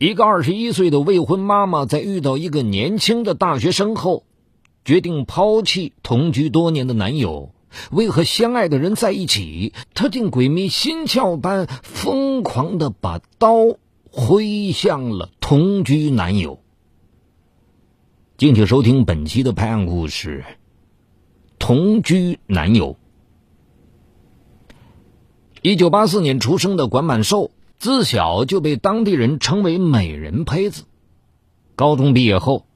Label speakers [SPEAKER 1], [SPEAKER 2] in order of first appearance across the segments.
[SPEAKER 1] 一个二十一岁的未婚妈妈，在遇到一个年轻的大学生后，决定抛弃同居多年的男友。为和相爱的人在一起，她竟鬼迷心窍般疯狂的把刀挥向了同居男友。敬请收听本期的拍案故事：同居男友。一九八四年出生的管满寿。自小就被当地人称为“美人胚子”。高中毕业后，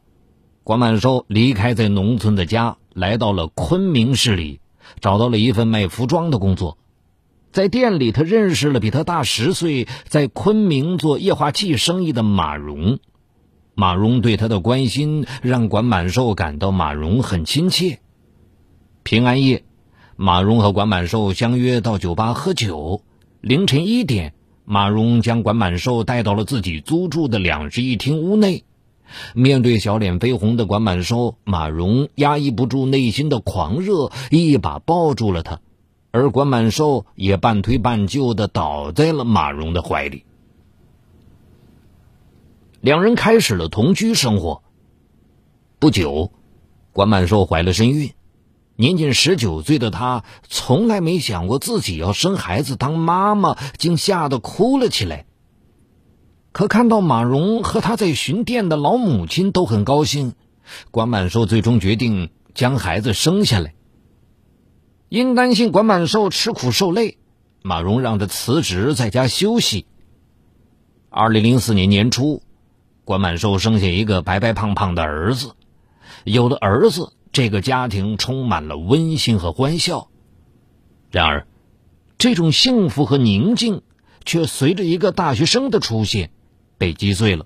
[SPEAKER 1] 管满寿离开在农村的家，来到了昆明市里，找到了一份卖服装的工作。在店里，他认识了比他大十岁，在昆明做液化气生意的马荣。马荣对他的关心，让管满寿感到马荣很亲切。平安夜，马荣和管满寿相约到酒吧喝酒。凌晨一点。马荣将管满寿带到了自己租住的两室一厅屋内，面对小脸绯红的管满寿，马荣压抑不住内心的狂热，一把抱住了他，而管满寿也半推半就的倒在了马荣的怀里。两人开始了同居生活。不久，管满寿怀了身孕。年仅十九岁的她，从来没想过自己要生孩子当妈妈，竟吓得哭了起来。可看到马蓉和他在巡店的老母亲都很高兴，管满寿最终决定将孩子生下来。因担心管满寿吃苦受累，马蓉让他辞职在家休息。二零零四年年初，管满寿生下一个白白胖胖的儿子，有了儿子。这个家庭充满了温馨和欢笑，然而，这种幸福和宁静却随着一个大学生的出现被击碎了。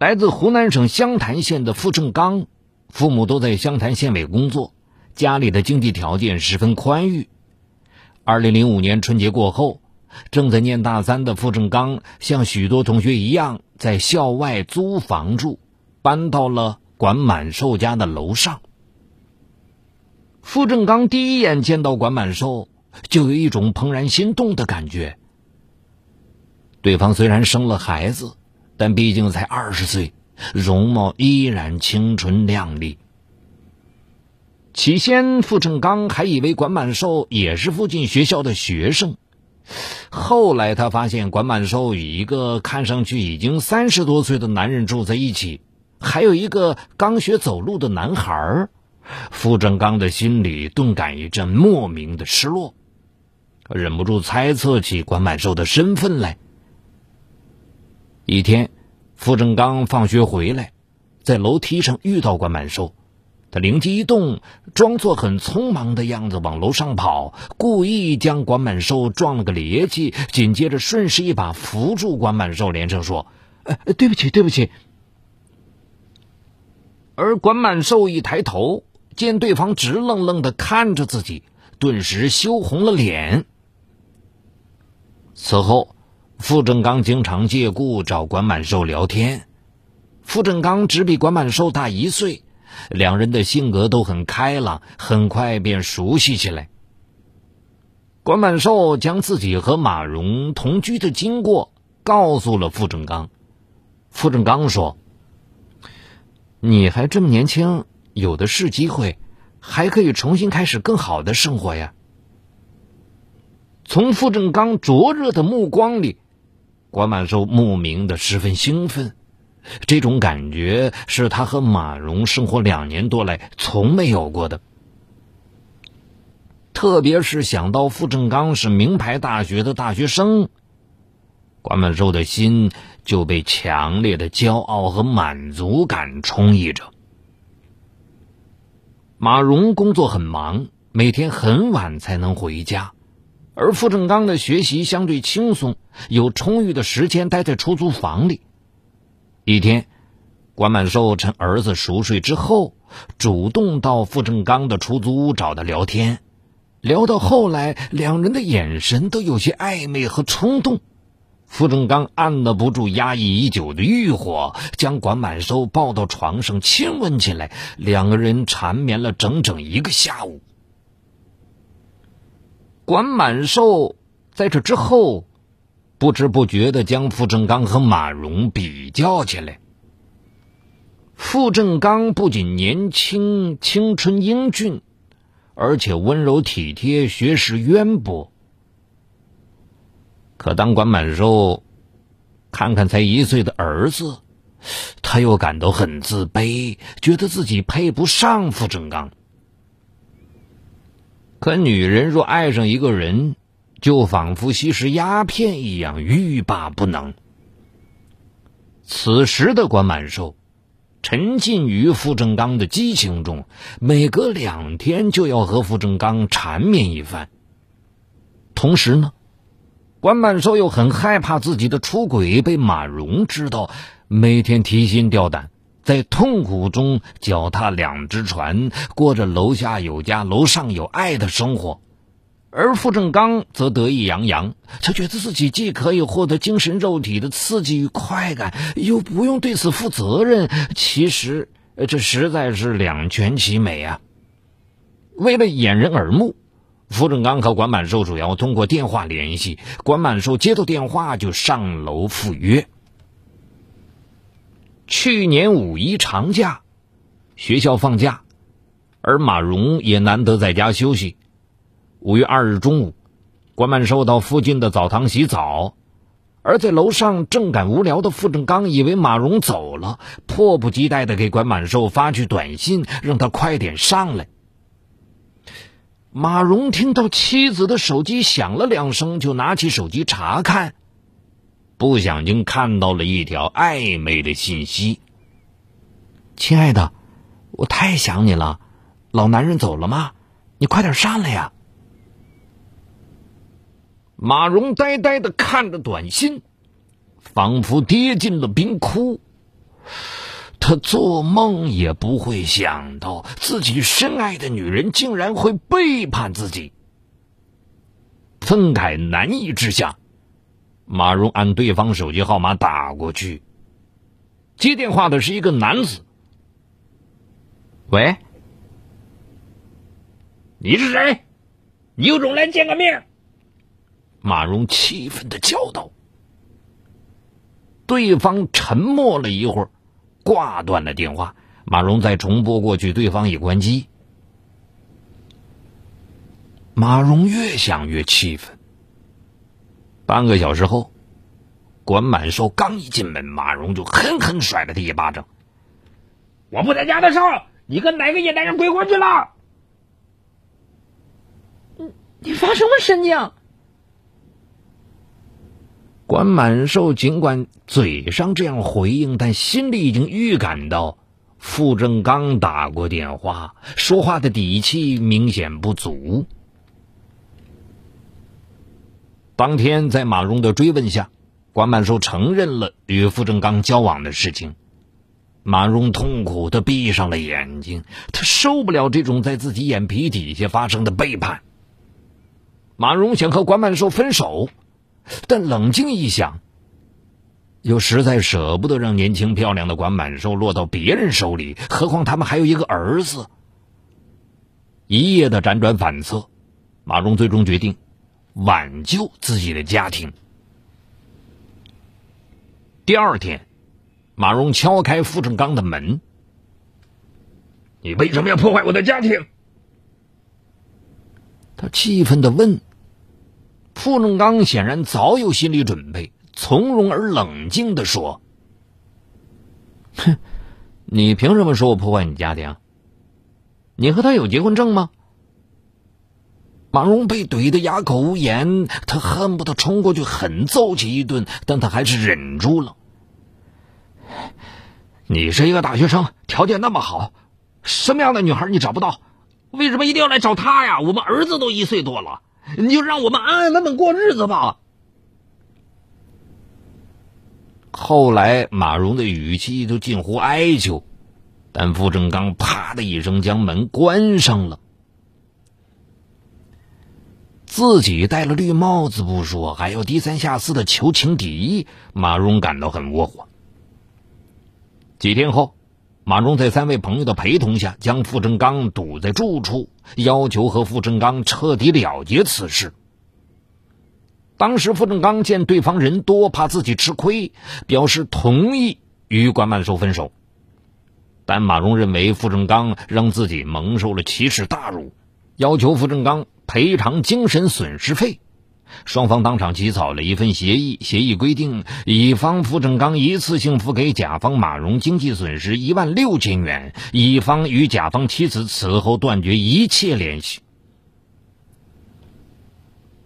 [SPEAKER 1] 来自湖南省湘潭县的付正刚，父母都在湘潭县委工作，家里的经济条件十分宽裕。二零零五年春节过后，正在念大三的付正刚，像许多同学一样，在校外租房住，搬到了。管满寿家的楼上，傅正刚第一眼见到管满寿，就有一种怦然心动的感觉。对方虽然生了孩子，但毕竟才二十岁，容貌依然青春靓丽。起先，傅正刚还以为管满寿也是附近学校的学生，后来他发现管满寿与一个看上去已经三十多岁的男人住在一起。还有一个刚学走路的男孩儿，傅正刚的心里顿感一阵莫名的失落，忍不住猜测起管满寿的身份来。一天，傅正刚放学回来，在楼梯上遇到管满寿，他灵机一动，装作很匆忙的样子往楼上跑，故意将管满寿撞了个趔趄，紧接着顺势一把扶住管满寿，连声说：“呃，对不起，对不起。”而管满寿一抬头，见对方直愣愣的看着自己，顿时羞红了脸。此后，傅正刚经常借故找管满寿聊天。傅正刚只比管满寿大一岁，两人的性格都很开朗，很快便熟悉起来。管满寿将自己和马蓉同居的经过告诉了傅正刚。傅正刚说。你还这么年轻，有的是机会，还可以重新开始更好的生活呀。从傅正刚灼热的目光里，管满寿莫名的十分兴奋，这种感觉是他和马蓉生活两年多来从没有过的。特别是想到傅正刚是名牌大学的大学生。管满寿的心就被强烈的骄傲和满足感充溢着。马蓉工作很忙，每天很晚才能回家，而傅正刚的学习相对轻松，有充裕的时间待在出租房里。一天，管满寿趁儿子熟睡之后，主动到傅正刚的出租屋找他聊天，聊到后来，两人的眼神都有些暧昧和冲动。傅正刚按捺不住压抑已久的欲火，将管满寿抱到床上亲吻起来，两个人缠绵了整整一个下午。管满寿在这之后不知不觉的将傅正刚和马蓉比较起来。傅正刚不仅年轻、青春英俊，而且温柔体贴、学识渊博。可当管满寿看看才一岁的儿子，他又感到很自卑，觉得自己配不上傅正刚。可女人若爱上一个人，就仿佛吸食鸦片一样，欲罢不能。此时的关满寿沉浸于傅正刚的激情中，每隔两天就要和傅正刚缠绵一番。同时呢，关满寿又很害怕自己的出轨被马蓉知道，每天提心吊胆，在痛苦中脚踏两只船，过着楼下有家、楼上有爱的生活。而傅正刚则得意洋洋，他觉得自己既可以获得精神肉体的刺激与快感，又不用对此负责任。其实，这实在是两全其美啊！为了掩人耳目，傅正刚和管满寿主要通过电话联系。管满寿接到电话就上楼赴约。去年五一长假，学校放假，而马蓉也难得在家休息。五月二日中午，关满寿到附近的澡堂洗澡，而在楼上正感无聊的傅正刚以为马蓉走了，迫不及待的给关满寿发去短信，让他快点上来。马蓉听到妻子的手机响了两声，就拿起手机查看，不小心看到了一条暧昧的信息：“亲爱的，我太想你了，老男人走了吗？你快点上来呀！”马蓉呆呆的看着短信，仿佛跌进了冰窟。他做梦也不会想到，自己深爱的女人竟然会背叛自己。愤慨难抑之下，马蓉按对方手机号码打过去。接电话的是一个男子。喂，你是谁？你有种来见个面。马蓉气愤的叫道：“对方沉默了一会儿，挂断了电话。马蓉再重拨过去，对方已关机。马蓉越想越气愤。半个小时后，管满寿刚一进门，马蓉就狠狠甩了他一巴掌：“我不在家的时候，你跟哪个野男人鬼混去了？”“
[SPEAKER 2] 你你发什么神经？”
[SPEAKER 1] 关满寿尽管嘴上这样回应，但心里已经预感到傅正刚打过电话，说话的底气明显不足。当天在马蓉的追问下，关满寿承认了与傅正刚交往的事情。马蓉痛苦的闭上了眼睛，他受不了这种在自己眼皮底下发生的背叛。马蓉想和关满寿分手。但冷静一想，又实在舍不得让年轻漂亮的管满寿落到别人手里，何况他们还有一个儿子。一夜的辗转反侧，马蓉最终决定挽救自己的家庭。第二天，马蓉敲开傅正刚的门：“你为什么要破坏我的家庭？”他气愤的问。傅正刚显然早有心理准备，从容而冷静的说：“哼，你凭什么说我破坏你家庭？你和他有结婚证吗？”马蓉被怼得哑口无言，他恨不得冲过去狠揍其一顿，但他还是忍住了。你是一个大学生，条件那么好，什么样的女孩你找不到？为什么一定要来找他呀？我们儿子都一岁多了。你就让我们安安稳稳过日子吧。后来，马蓉的语气都近乎哀求，但傅正刚啪的一声将门关上了。自己戴了绿帽子不说，还要低三下四的求情敌意，马蓉感到很窝火。几天后。马蓉在三位朋友的陪同下，将傅正刚堵在住处，要求和傅正刚彻底了结此事。当时傅正刚见对方人多，怕自己吃亏，表示同意与关满寿分手。但马荣认为傅正刚让自己蒙受了奇耻大辱，要求傅正刚赔偿精神损失费。双方当场起草了一份协议，协议规定，乙方傅正刚一次性付给甲方马荣经济损失一万六千元，乙方与甲方妻子此后断绝一切联系。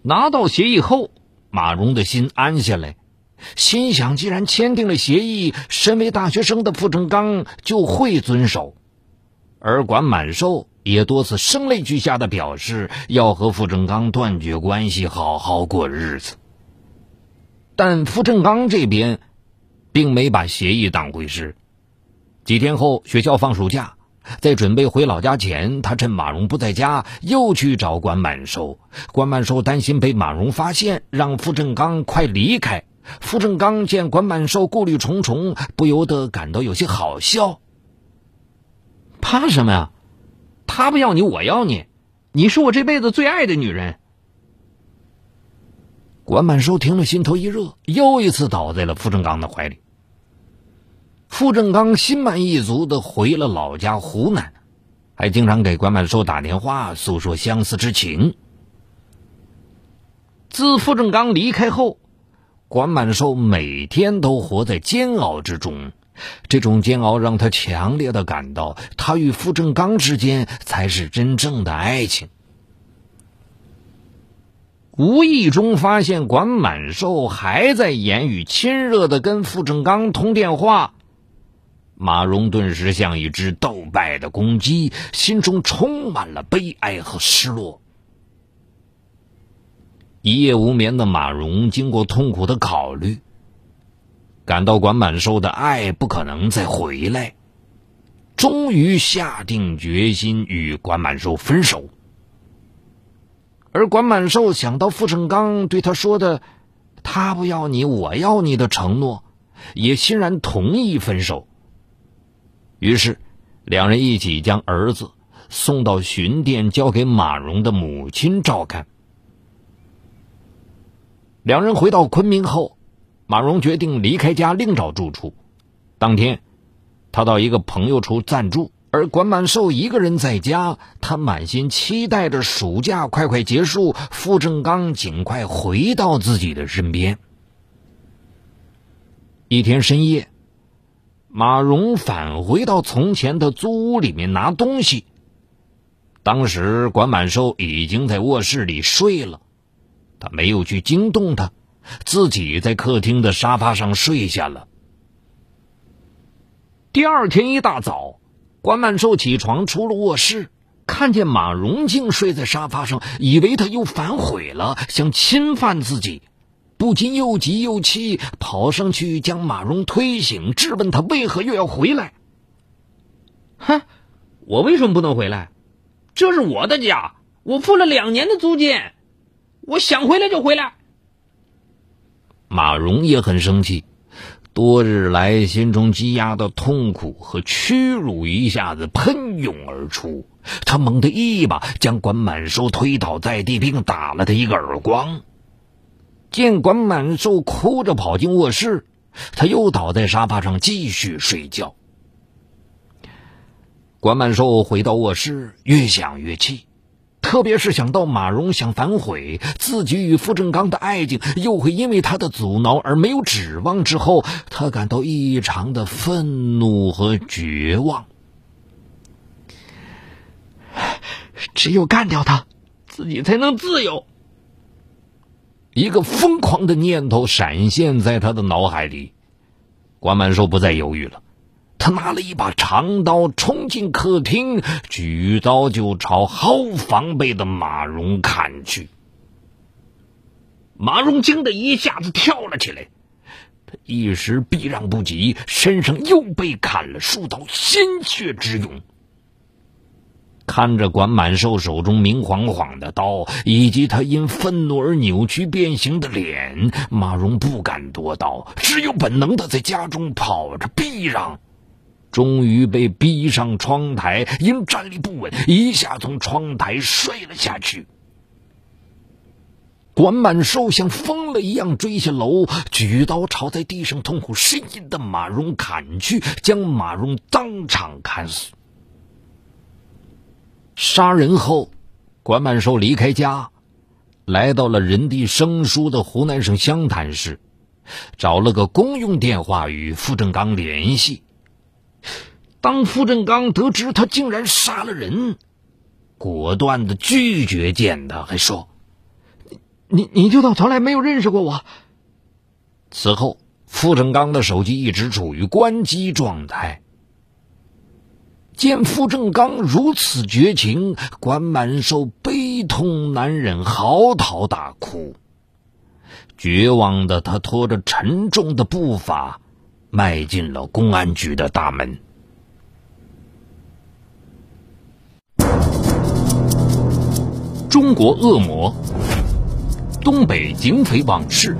[SPEAKER 1] 拿到协议后，马荣的心安下来，心想：既然签订了协议，身为大学生的傅正刚就会遵守，而管满寿。也多次声泪俱下的表示要和傅正刚断绝关系，好好过日子。但傅正刚这边并没把协议当回事。几天后，学校放暑假，在准备回老家前，他趁马荣不在家，又去找关满寿。关满寿担心被马荣发现，让傅正刚快离开。傅正刚见关满寿顾虑重重，不由得感到有些好笑。
[SPEAKER 2] 怕什么呀？他不要你，我要你，你是我这辈子最爱的女人。
[SPEAKER 1] 管满寿听了，心头一热，又一次倒在了傅正刚的怀里。傅正刚心满意足的回了老家湖南，还经常给管满寿打电话诉说相思之情。自傅正刚离开后，管满寿每天都活在煎熬之中。这种煎熬让他强烈的感到，他与傅正刚之间才是真正的爱情。无意中发现管满寿还在言语亲热的跟傅正刚通电话，马蓉顿时像一只斗败的公鸡，心中充满了悲哀和失落。一夜无眠的马蓉经过痛苦的考虑。感到管满寿的爱不可能再回来，终于下定决心与管满寿分手。而管满寿想到傅成刚对他说的“他不要你，我要你”的承诺，也欣然同意分手。于是，两人一起将儿子送到巡店，交给马荣的母亲照看。两人回到昆明后。马荣决定离开家，另找住处。当天，他到一个朋友处暂住，而管满寿一个人在家。他满心期待着暑假快快结束，傅正刚尽快回到自己的身边。一天深夜，马荣返回到从前的租屋里面拿东西。当时管满寿已经在卧室里睡了，他没有去惊动他。自己在客厅的沙发上睡下了。第二天一大早，关满寿起床出了卧室，看见马荣竟睡在沙发上，以为他又反悔了，想侵犯自己，不禁又急又气，跑上去将马荣推醒，质问他为何又要回来。
[SPEAKER 2] 哼，我为什么不能回来？这是我的家，我付了两年的租金，我想回来就回来。
[SPEAKER 1] 马荣也很生气，多日来心中积压的痛苦和屈辱一下子喷涌而出，他猛地一把将管满寿推倒在地，并打了他一个耳光。见管满寿哭着跑进卧室，他又倒在沙发上继续睡觉。管满寿回到卧室，越想越气。特别是想到马蓉想反悔，自己与傅正刚的爱情又会因为他的阻挠而没有指望之后，他感到异常的愤怒和绝望。
[SPEAKER 2] 只有干掉他，自己才能自由。
[SPEAKER 1] 一个疯狂的念头闪现在他的脑海里，关满寿不再犹豫了。他拿了一把长刀，冲进客厅，举刀就朝毫无防备的马荣砍去。马荣惊得一下子跳了起来，他一时避让不及，身上又被砍了数刀，鲜血直涌。看着管满寿手中明晃晃的刀，以及他因愤怒而扭曲变形的脸，马荣不敢夺刀，只有本能的在家中跑着避让。终于被逼上窗台，因站立不稳，一下从窗台摔了下去。管满寿像疯了一样追下楼，举刀朝在地上痛苦呻吟的马蓉砍去，将马蓉当场砍死。杀人后，管满寿离开家，来到了人地生疏的湖南省湘潭市，找了个公用电话与傅正刚联系。当傅正刚得知他竟然杀了人，果断的拒绝见他，还说。
[SPEAKER 2] 你你就当从来没有认识过我。
[SPEAKER 1] 此后，傅正刚的手机一直处于关机状态。见傅正刚如此绝情，关满寿悲痛难忍，嚎啕大哭。绝望的他拖着沉重的步伐，迈进了公安局的大门。中国恶魔。东北警匪往事，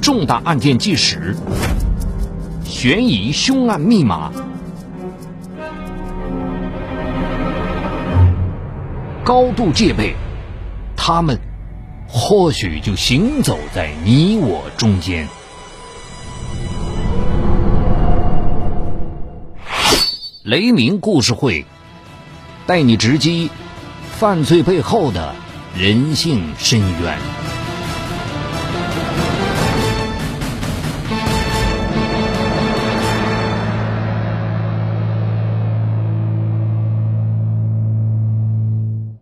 [SPEAKER 1] 重大案件纪实，悬疑凶案密码，高度戒备，他们或许就行走在你我中间。雷鸣故事会，带你直击犯罪背后的。人性深渊。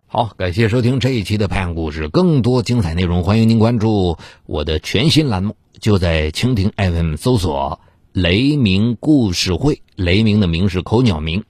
[SPEAKER 1] 好，感谢收听这一期的《拍案故事》，更多精彩内容，欢迎您关注我的全新栏目，就在蜻蜓 FM 搜索“雷鸣故事会”，雷鸣的鸣是口鸟鸣。